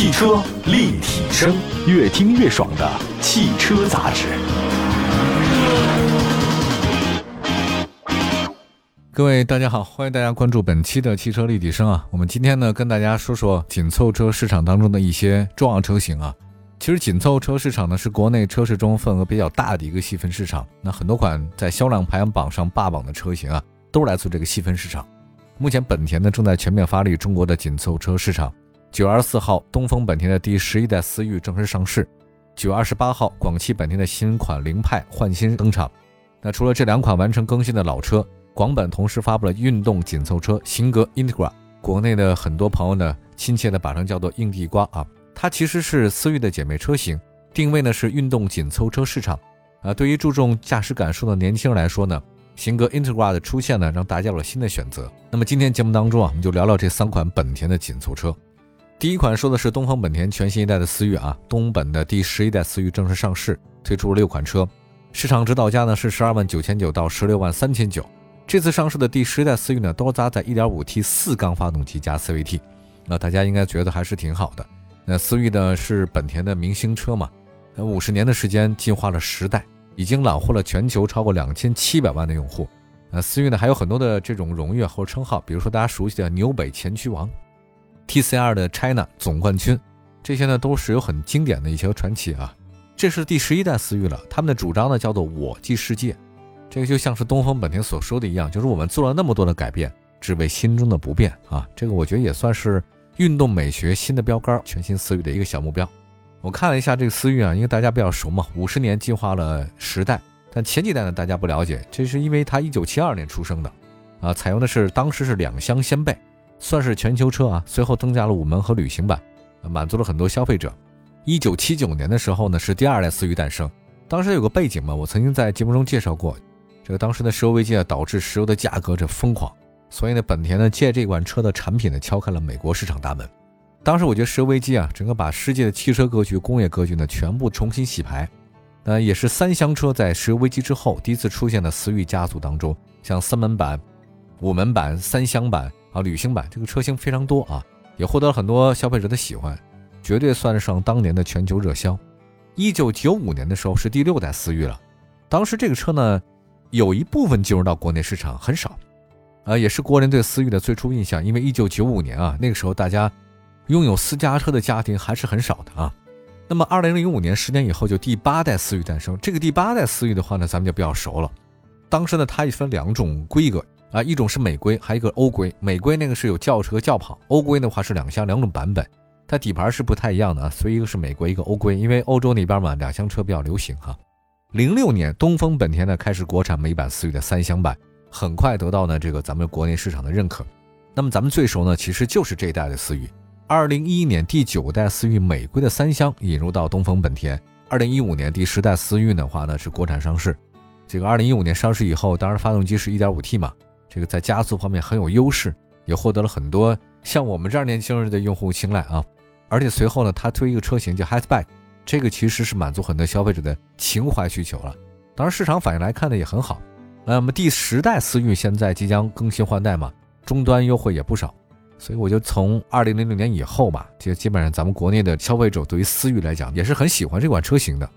汽车立体声，越听越爽的汽车杂志。各位大家好，欢迎大家关注本期的汽车立体声啊。我们今天呢，跟大家说说紧凑车市场当中的一些重要车型啊。其实紧凑车市场呢，是国内车市中份额比较大的一个细分市场。那很多款在销量排行榜上霸榜的车型啊，都来自这个细分市场。目前本田呢正在全面发力中国的紧凑车市场。九月二十四号，东风本田的第十一代思域正式上市。九月二十八号，广汽本田的新款凌派焕新登场。那除了这两款完成更新的老车，广本同时发布了运动紧凑车型格 Integra。国内的很多朋友呢，亲切的把它叫做硬地瓜啊。它其实是思域的姐妹车型，定位呢是运动紧凑车市场，啊，对于注重驾驶感受的年轻人来说呢，型格 Integra 的出现呢，让大家有了新的选择。那么今天节目当中啊，我们就聊聊这三款本田的紧凑车。第一款说的是东风本田全新一代的思域啊，东本的第十一代思域正式上市，推出了六款车，市场指导价呢是十二万九千九到十六万三千九。这次上市的第十一代思域呢，都搭载 1.5T 四缸发动机加 CVT，那大家应该觉得还是挺好的。那思域呢是本田的明星车嘛？那五十年的时间进化了十代，已经揽获了全球超过两千七百万的用户。那思域呢还有很多的这种荣誉或称号，比如说大家熟悉的纽北前驱王、TCR 的 China 总冠军，这些呢都是有很经典的一些传奇啊。这是第十一代思域了，他们的主张呢叫做“我即世界”，这个就像是东风本田所说的一样，就是我们做了那么多的改变，只为心中的不变啊。这个我觉得也算是。运动美学新的标杆，全新思域的一个小目标。我看了一下这个思域啊，因为大家比较熟嘛，五十年进化了十代，但前几代呢大家不了解，这是因为它一九七二年出生的，啊，采用的是当时是两厢掀背，算是全球车啊。随后增加了五门和旅行版，满足了很多消费者。一九七九年的时候呢，是第二代思域诞生。当时有个背景嘛，我曾经在节目中介绍过，这个当时的石油危机啊，导致石油的价格这疯狂。所以呢，本田呢借这款车的产品呢敲开了美国市场大门。当时我觉得石油危机啊，整个把世界的汽车格局、工业格局呢全部重新洗牌。呃，也是三厢车在石油危机之后第一次出现的思域家族当中，像三门版、五门版、三厢版啊、旅行版，这个车型非常多啊，也获得了很多消费者的喜欢，绝对算得上当年的全球热销。一九九五年的时候是第六代思域了，当时这个车呢有一部分进入到国内市场，很少。啊，也是国人对思域的最初印象，因为一九九五年啊，那个时候大家拥有私家车的家庭还是很少的啊。那么二零零五年，十年以后就第八代思域诞生。这个第八代思域的话呢，咱们就比较熟了。当时呢，它也分两种规格啊，一种是美规，还有一个欧规。美规那个是有轿车轿跑，欧规的话是两厢两种版本，它底盘是不太一样的啊。所以一个是美规，一个欧规，因为欧洲那边嘛，两厢车比较流行哈。零六年，东风本田呢开始国产美版思域的三厢版。很快得到呢这个咱们国内市场的认可，那么咱们最熟呢其实就是这一代的思域。二零一一年第九代思域美规的三厢引入到东风本田，二零一五年第十代思域的话呢是国产上市。这个二零一五年上市以后，当然发动机是一点五 T 嘛，这个在加速方面很有优势，也获得了很多像我们这样年轻人的用户青睐啊。而且随后呢，它推一个车型叫 Hatchback，这个其实是满足很多消费者的情怀需求了。当然市场反应来看呢也很好。那么第十代思域现在即将更新换代嘛，终端优惠也不少，所以我就从二零零六年以后吧，就基本上咱们国内的消费者对于思域来讲也是很喜欢这款车型的。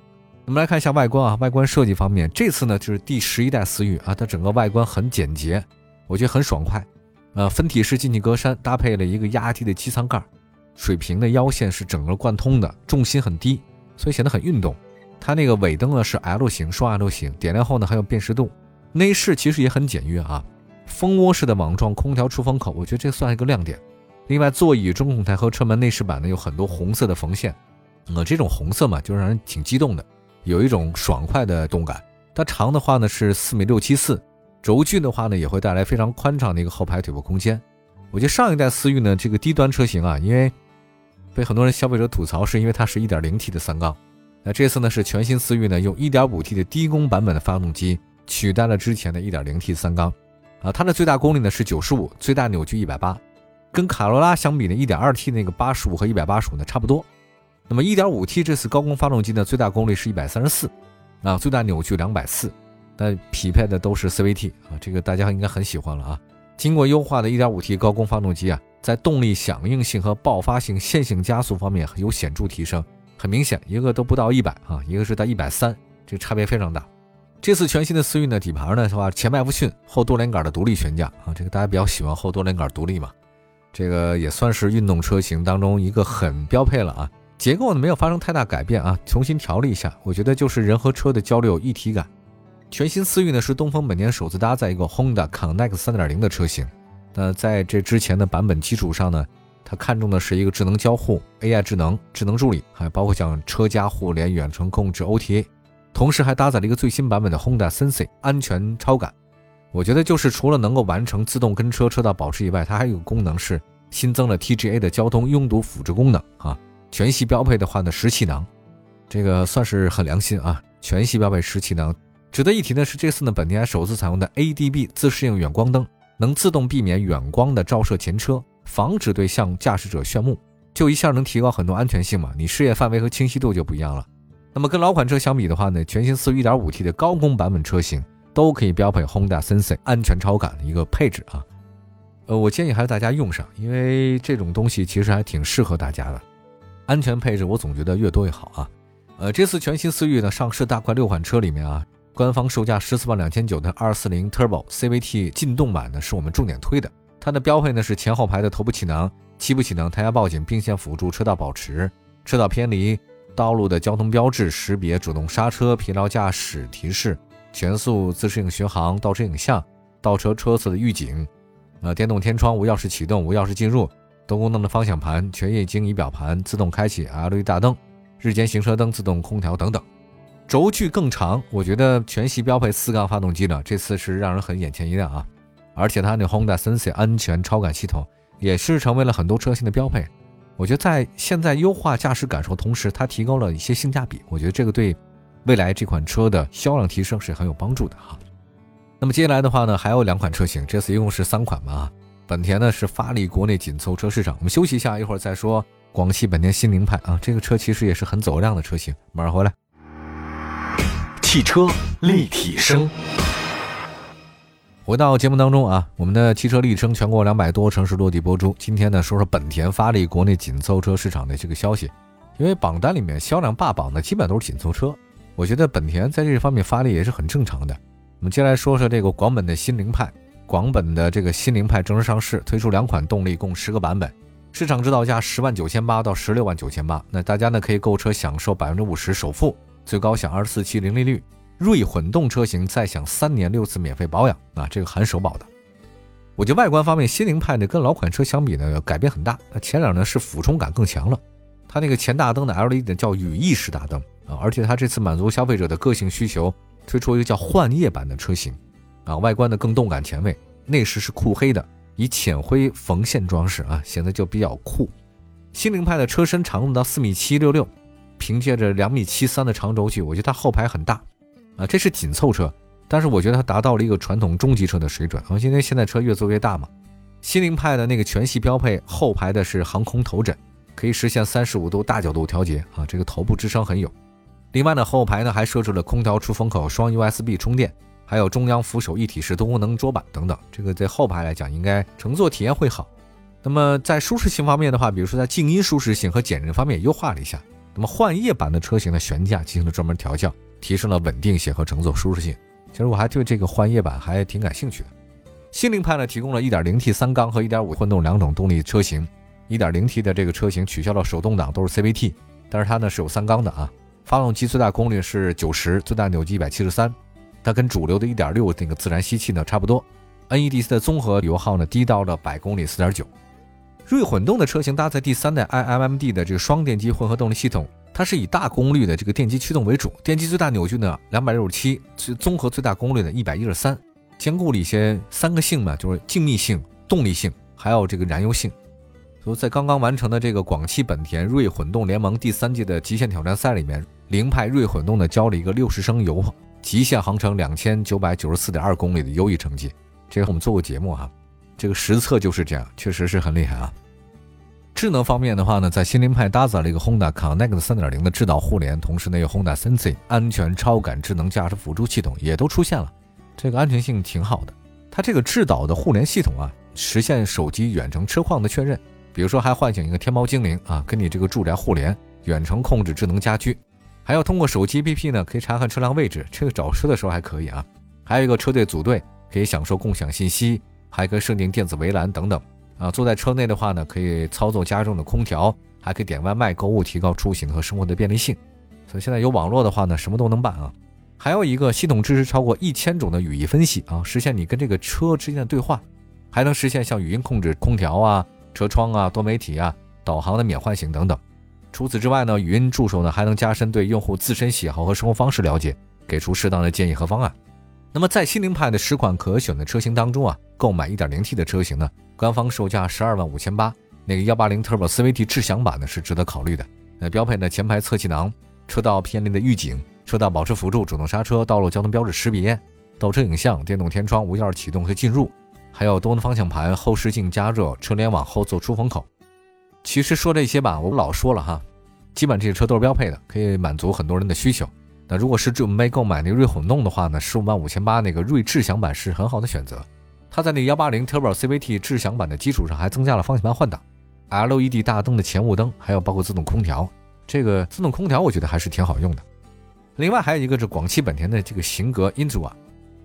我们来看一下外观啊，外观设计方面，这次呢就是第十一代思域啊，它整个外观很简洁，我觉得很爽快。呃，分体式进气格栅搭配了一个压低的机舱盖，水平的腰线是整个贯通的，重心很低，所以显得很运动。它那个尾灯呢是 L 型双 L 型，点亮后呢还有辨识度。内饰其实也很简约啊，蜂窝式的网状空调出风口，我觉得这算一个亮点。另外，座椅、中控台和车门内饰板呢有很多红色的缝线，呃，这种红色嘛，就让人挺激动的，有一种爽快的动感。它长的话呢是四米六七四，轴距的话呢也会带来非常宽敞的一个后排腿部空间。我觉得上一代思域呢这个低端车型啊，因为被很多人消费者吐槽是因为它是一点零 T 的三缸，那这次呢是全新思域呢用一点五 T 的低功版本的发动机。取代了之前的 1.0T 三缸，啊，它的最大功率呢是95，最大扭矩180，跟卡罗拉相比呢，1.2T 那个85和185呢差不多。那么 1.5T 这次高功发动机呢，最大功率是134，啊，最大扭矩240，但匹配的都是 CVT 啊，这个大家应该很喜欢了啊。经过优化的 1.5T 高功发动机啊，在动力响应性和爆发性线性加速方面有显著提升。很明显，一个都不到一百啊，一个是在一百三，这个差别非常大。这次全新的思域呢，底盘呢是吧，前麦弗逊，后多连杆的独立悬架啊，这个大家比较喜欢后多连杆独立嘛，这个也算是运动车型当中一个很标配了啊。结构呢没有发生太大改变啊，重新调了一下，我觉得就是人和车的交流一体感。全新思域呢是东风本田首次搭载一个 Honda Connect 3.0的车型，那在这之前的版本基础上呢，它看重的是一个智能交互、AI 智能、智能助理，还包括像车家互联、远程控制、OTA，同时还搭载了一个最新版本的 Honda Sense 安全超感。我觉得就是除了能够完成自动跟车车道保持以外，它还有个功能是新增了 TGA 的交通拥堵辅助功能啊。全系标配的话呢，十气囊，这个算是很良心啊。全系标配十气囊。值得一提的是，这次呢，本田还首次采用的 ADB 自适应远光灯，能自动避免远光的照射前车，防止对向驾驶者炫目，就一下能提高很多安全性嘛。你视野范围和清晰度就不一样了。那么跟老款车相比的话呢，全新思域 1.5T 的高功版本车型都可以标配 Honda Sensing 安全超感的一个配置啊。呃，我建议还是大家用上，因为这种东西其实还挺适合大家的。安全配置我总觉得越多越好啊。呃，这次全新思域呢上市大概六款车里面啊。官方售价十四万两千九的二四零 Turbo CVT 劲动版呢，是我们重点推的。它的标配呢是前后排的头部气囊、七部气囊、胎压报警、并线辅助、车道保持、车道偏离、道路的交通标志识别、主动刹车、疲劳驾驶提示、全速自适应巡航、倒车影像、倒车车侧的预警、呃电动天窗、无钥匙启动、无钥匙进入、多功能的方向盘、全液晶仪表盘、自动开启 LED 大灯、日间行车灯、自动空调等等。轴距更长，我觉得全系标配四缸发动机呢，这次是让人很眼前一亮啊！而且它那 Honda Sensing 安全超感系统也是成为了很多车型的标配。我觉得在现在优化驾驶感受同时，它提高了一些性价比，我觉得这个对未来这款车的销量提升是很有帮助的哈。那么接下来的话呢，还有两款车型，这次一共是三款嘛？本田呢是发力国内紧凑车市场，我们休息一下，一会儿再说广汽本田新凌派啊，这个车其实也是很走量的车型，马上回来。汽车立体声，回到节目当中啊，我们的汽车立体声全国两百多城市落地播出。今天呢，说说本田发力国内紧凑车市场的这个消息。因为榜单里面销量霸榜的基本都是紧凑车，我觉得本田在这方面发力也是很正常的。我们接下来说说这个广本的新凌派，广本的这个新凌派正式上市，推出两款动力，共十个版本，市场指导价十万九千八到十六万九千八。那大家呢可以购车享受百分之五十首付。最高享二十四期零利率，锐混动车型再享三年六次免费保养啊，这个含首保的。我觉得外观方面，新凌派呢跟老款车相比呢改变很大，那前脸呢是俯冲感更强了，它那个前大灯的 LED 叫羽翼式大灯啊，而且它这次满足消费者的个性需求，推出一个叫幻夜版的车型啊，外观呢更动感前卫，内饰是酷黑的，以浅灰缝线装饰啊，显得就比较酷。新凌派的车身长度到四米七六六。凭借着两米七三的长轴距，我觉得它后排很大，啊，这是紧凑车，但是我觉得它达到了一个传统中级车的水准啊。因为现在车越做越大嘛，新凌派的那个全系标配后排的是航空头枕，可以实现三十五度大角度调节啊，这个头部支撑很有。另外呢，后排呢还设置了空调出风口、双 USB 充电，还有中央扶手一体式多功能桌板等等，这个在后排来讲应该乘坐体验会好。那么在舒适性方面的话，比如说在静音舒适性和减震方面也优化了一下。那么幻夜版的车型的悬架进行了专门调教，提升了稳定性和乘坐舒适性。其实我还对这个幻夜版还挺感兴趣的。新凌派呢提供了 1.0T 三缸和1.5混动两种动力车型。1.0T 的这个车型取消了手动挡，都是 CVT，但是它呢是有三缸的啊。发动机最大功率是90，最大扭矩173，它跟主流的1.6那个自然吸气呢差不多。NEDC 的综合油耗呢低到了百公里4.9。锐混动的车型搭载第三代 iMMD 的这个双电机混合动力系统，它是以大功率的这个电机驱动为主，电机最大扭矩呢两百六十七，综合最大功率呢一百一十三，兼顾了一些三个性嘛，就是静谧性、动力性，还有这个燃油性。所以在刚刚完成的这个广汽本田锐混动联盟第三届的极限挑战赛里面，凌派锐混动呢交了一个六十升油，极限航程两千九百九十四点二公里的优异成绩。这个我们做过节目哈。这个实测就是这样，确实是很厉害啊。智能方面的话呢，在新凌派搭载了一个 Honda Connect 3.0的智导互联，同时呢有 Honda Sensing 安全超感智能驾驶辅助系统也都出现了，这个安全性挺好的。它这个智导的互联系统啊，实现手机远程车况的确认，比如说还唤醒一个天猫精灵啊，跟你这个住宅互联，远程控制智能家居，还要通过手机 APP 呢，可以查看车辆位置，这个找车的时候还可以啊。还有一个车队组队，可以享受共享信息，还可以设定电子围栏等等啊。坐在车内的话呢，可以操作家中的空调，还可以点外卖购物，提高出行和生活的便利性。所以现在有网络的话呢，什么都能办啊。还有一个系统支持超过一千种的语义分析啊，实现你跟这个车之间的对话，还能实现像语音控制空调啊、车窗啊、多媒体啊、导航的免唤醒等等。除此之外呢，语音助手呢还能加深对用户自身喜好和生活方式了解，给出适当的建议和方案。那么在新凌派的十款可选的车型当中啊，购买 1.0T 的车型呢，官方售价十二万五千八，那个180 Turbo CVT 智享版呢是值得考虑的。那标配呢前排侧气囊、车道偏离的预警。车道保持辅助、主动刹车、道路交通标志识别、倒车影像、电动天窗、无钥匙启动和进入，还有多功能方向盘、后视镜加热、车联网、后座出风口。其实说这些吧，我老说了哈，基本这些车都是标配的，可以满足很多人的需求。那如果是准备购买那锐混动的话呢，十五万五千八那个锐智享版是很好的选择。它在那幺八零 Turbo CVT 智享版的基础上，还增加了方向盘换挡、LED 大灯的前雾灯，还有包括自动空调。这个自动空调我觉得还是挺好用的。另外还有一个是广汽本田的这个型格 Integra，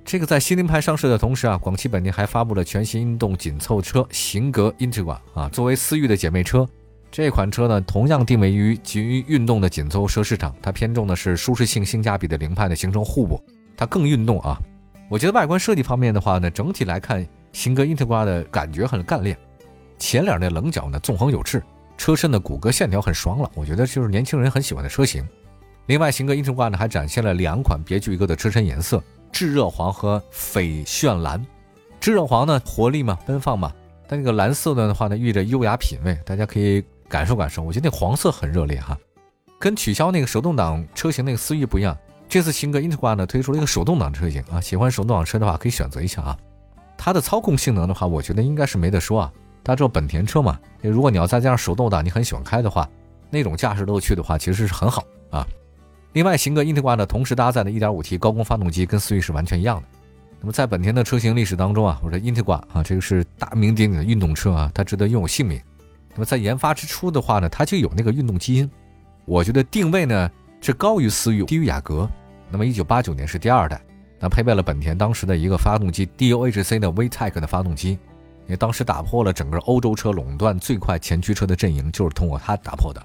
这个在新凌派上市的同时啊，广汽本田还发布了全新运动紧凑车型格 Integra 啊，作为思域的姐妹车，这款车呢同样定位于基于运动的紧凑车市场，它偏重的是舒适性、性价比的凌派呢形成互补，它更运动啊。我觉得外观设计方面的话呢，整体来看型格 Integra 的感觉很干练，前脸的棱角呢纵横有致，车身的骨骼线条很爽朗，我觉得就是年轻人很喜欢的车型。另外，型格 Integra 呢还展现了两款别具一格的车身颜色：炙热黄和翡炫蓝。炙热黄呢，活力嘛，奔放嘛；但那个蓝色的话呢，寓意着优雅品味，大家可以感受感受。我觉得那黄色很热烈哈。跟取消那个手动挡车型那个思域不一样，这次型格 Integra 呢推出了一个手动挡车型啊。喜欢手动挡车的话，可以选择一下啊。它的操控性能的话，我觉得应该是没得说啊。大家知道本田车嘛，如果你要再加上手动挡，你很喜欢开的话，那种驾驶乐趣的话，其实是很好啊。另外，型格 Integra 呢，同时搭载的 1.5T 高功发动机跟思域是完全一样的。那么在本田的车型历史当中啊，我说 Integra 啊，这个是大名鼎鼎的运动车啊，它值得拥有姓名。那么在研发之初的话呢，它就有那个运动基因。我觉得定位呢是高于思域，低于雅阁。那么1989年是第二代，那配备了本田当时的一个发动机 DOHC 的 VTEC 的发动机，也当时打破了整个欧洲车垄断最快前驱车的阵营，就是通过它打破的。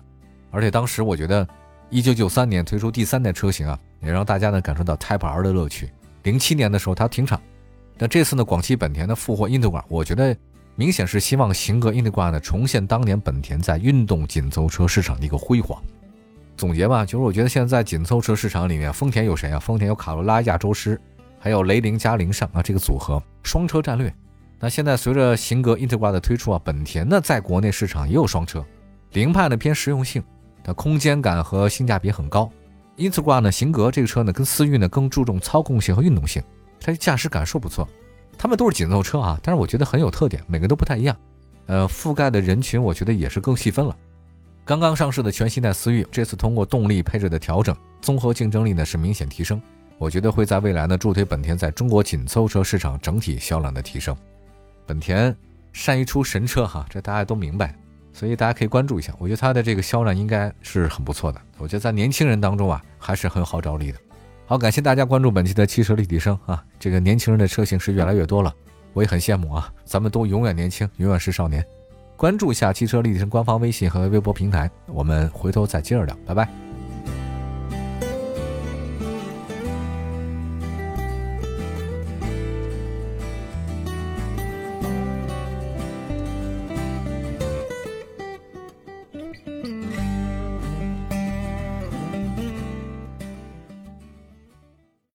而且当时我觉得。一九九三年推出第三代车型啊，也让大家呢感受到 Type R 的乐趣。零七年的时候它停产，那这次呢广汽本田的复活印度馆我觉得明显是希望型格 Integra 呢重现当年本田在运动紧凑车市场的一个辉煌。总结吧，就是我觉得现在紧凑车市场里面，丰田有谁啊？丰田有卡罗拉、亚洲狮，还有雷凌加凌尚啊，这个组合双车战略。那现在随着型格 Integra 的推出啊，本田呢在国内市场也有双车，凌派呢偏实用性。它空间感和性价比很高，Integra 呢，型格这个车呢，跟思域呢更注重操控性和运动性，它驾驶感受不错。他们都是紧凑车啊，但是我觉得很有特点，每个都不太一样。呃，覆盖的人群我觉得也是更细分了。刚刚上市的全新代思域，这次通过动力配置的调整，综合竞争力呢是明显提升，我觉得会在未来呢助推本田在中国紧凑车市场整体销量的提升。本田善于出神车哈，这大家都明白。所以大家可以关注一下，我觉得它的这个销量应该是很不错的。我觉得在年轻人当中啊，还是很有号召力的。好，感谢大家关注本期的汽车立体声啊，这个年轻人的车型是越来越多了，我也很羡慕啊。咱们都永远年轻，永远是少年。关注一下汽车立体声官方微信和微博平台，我们回头再接着聊，拜拜。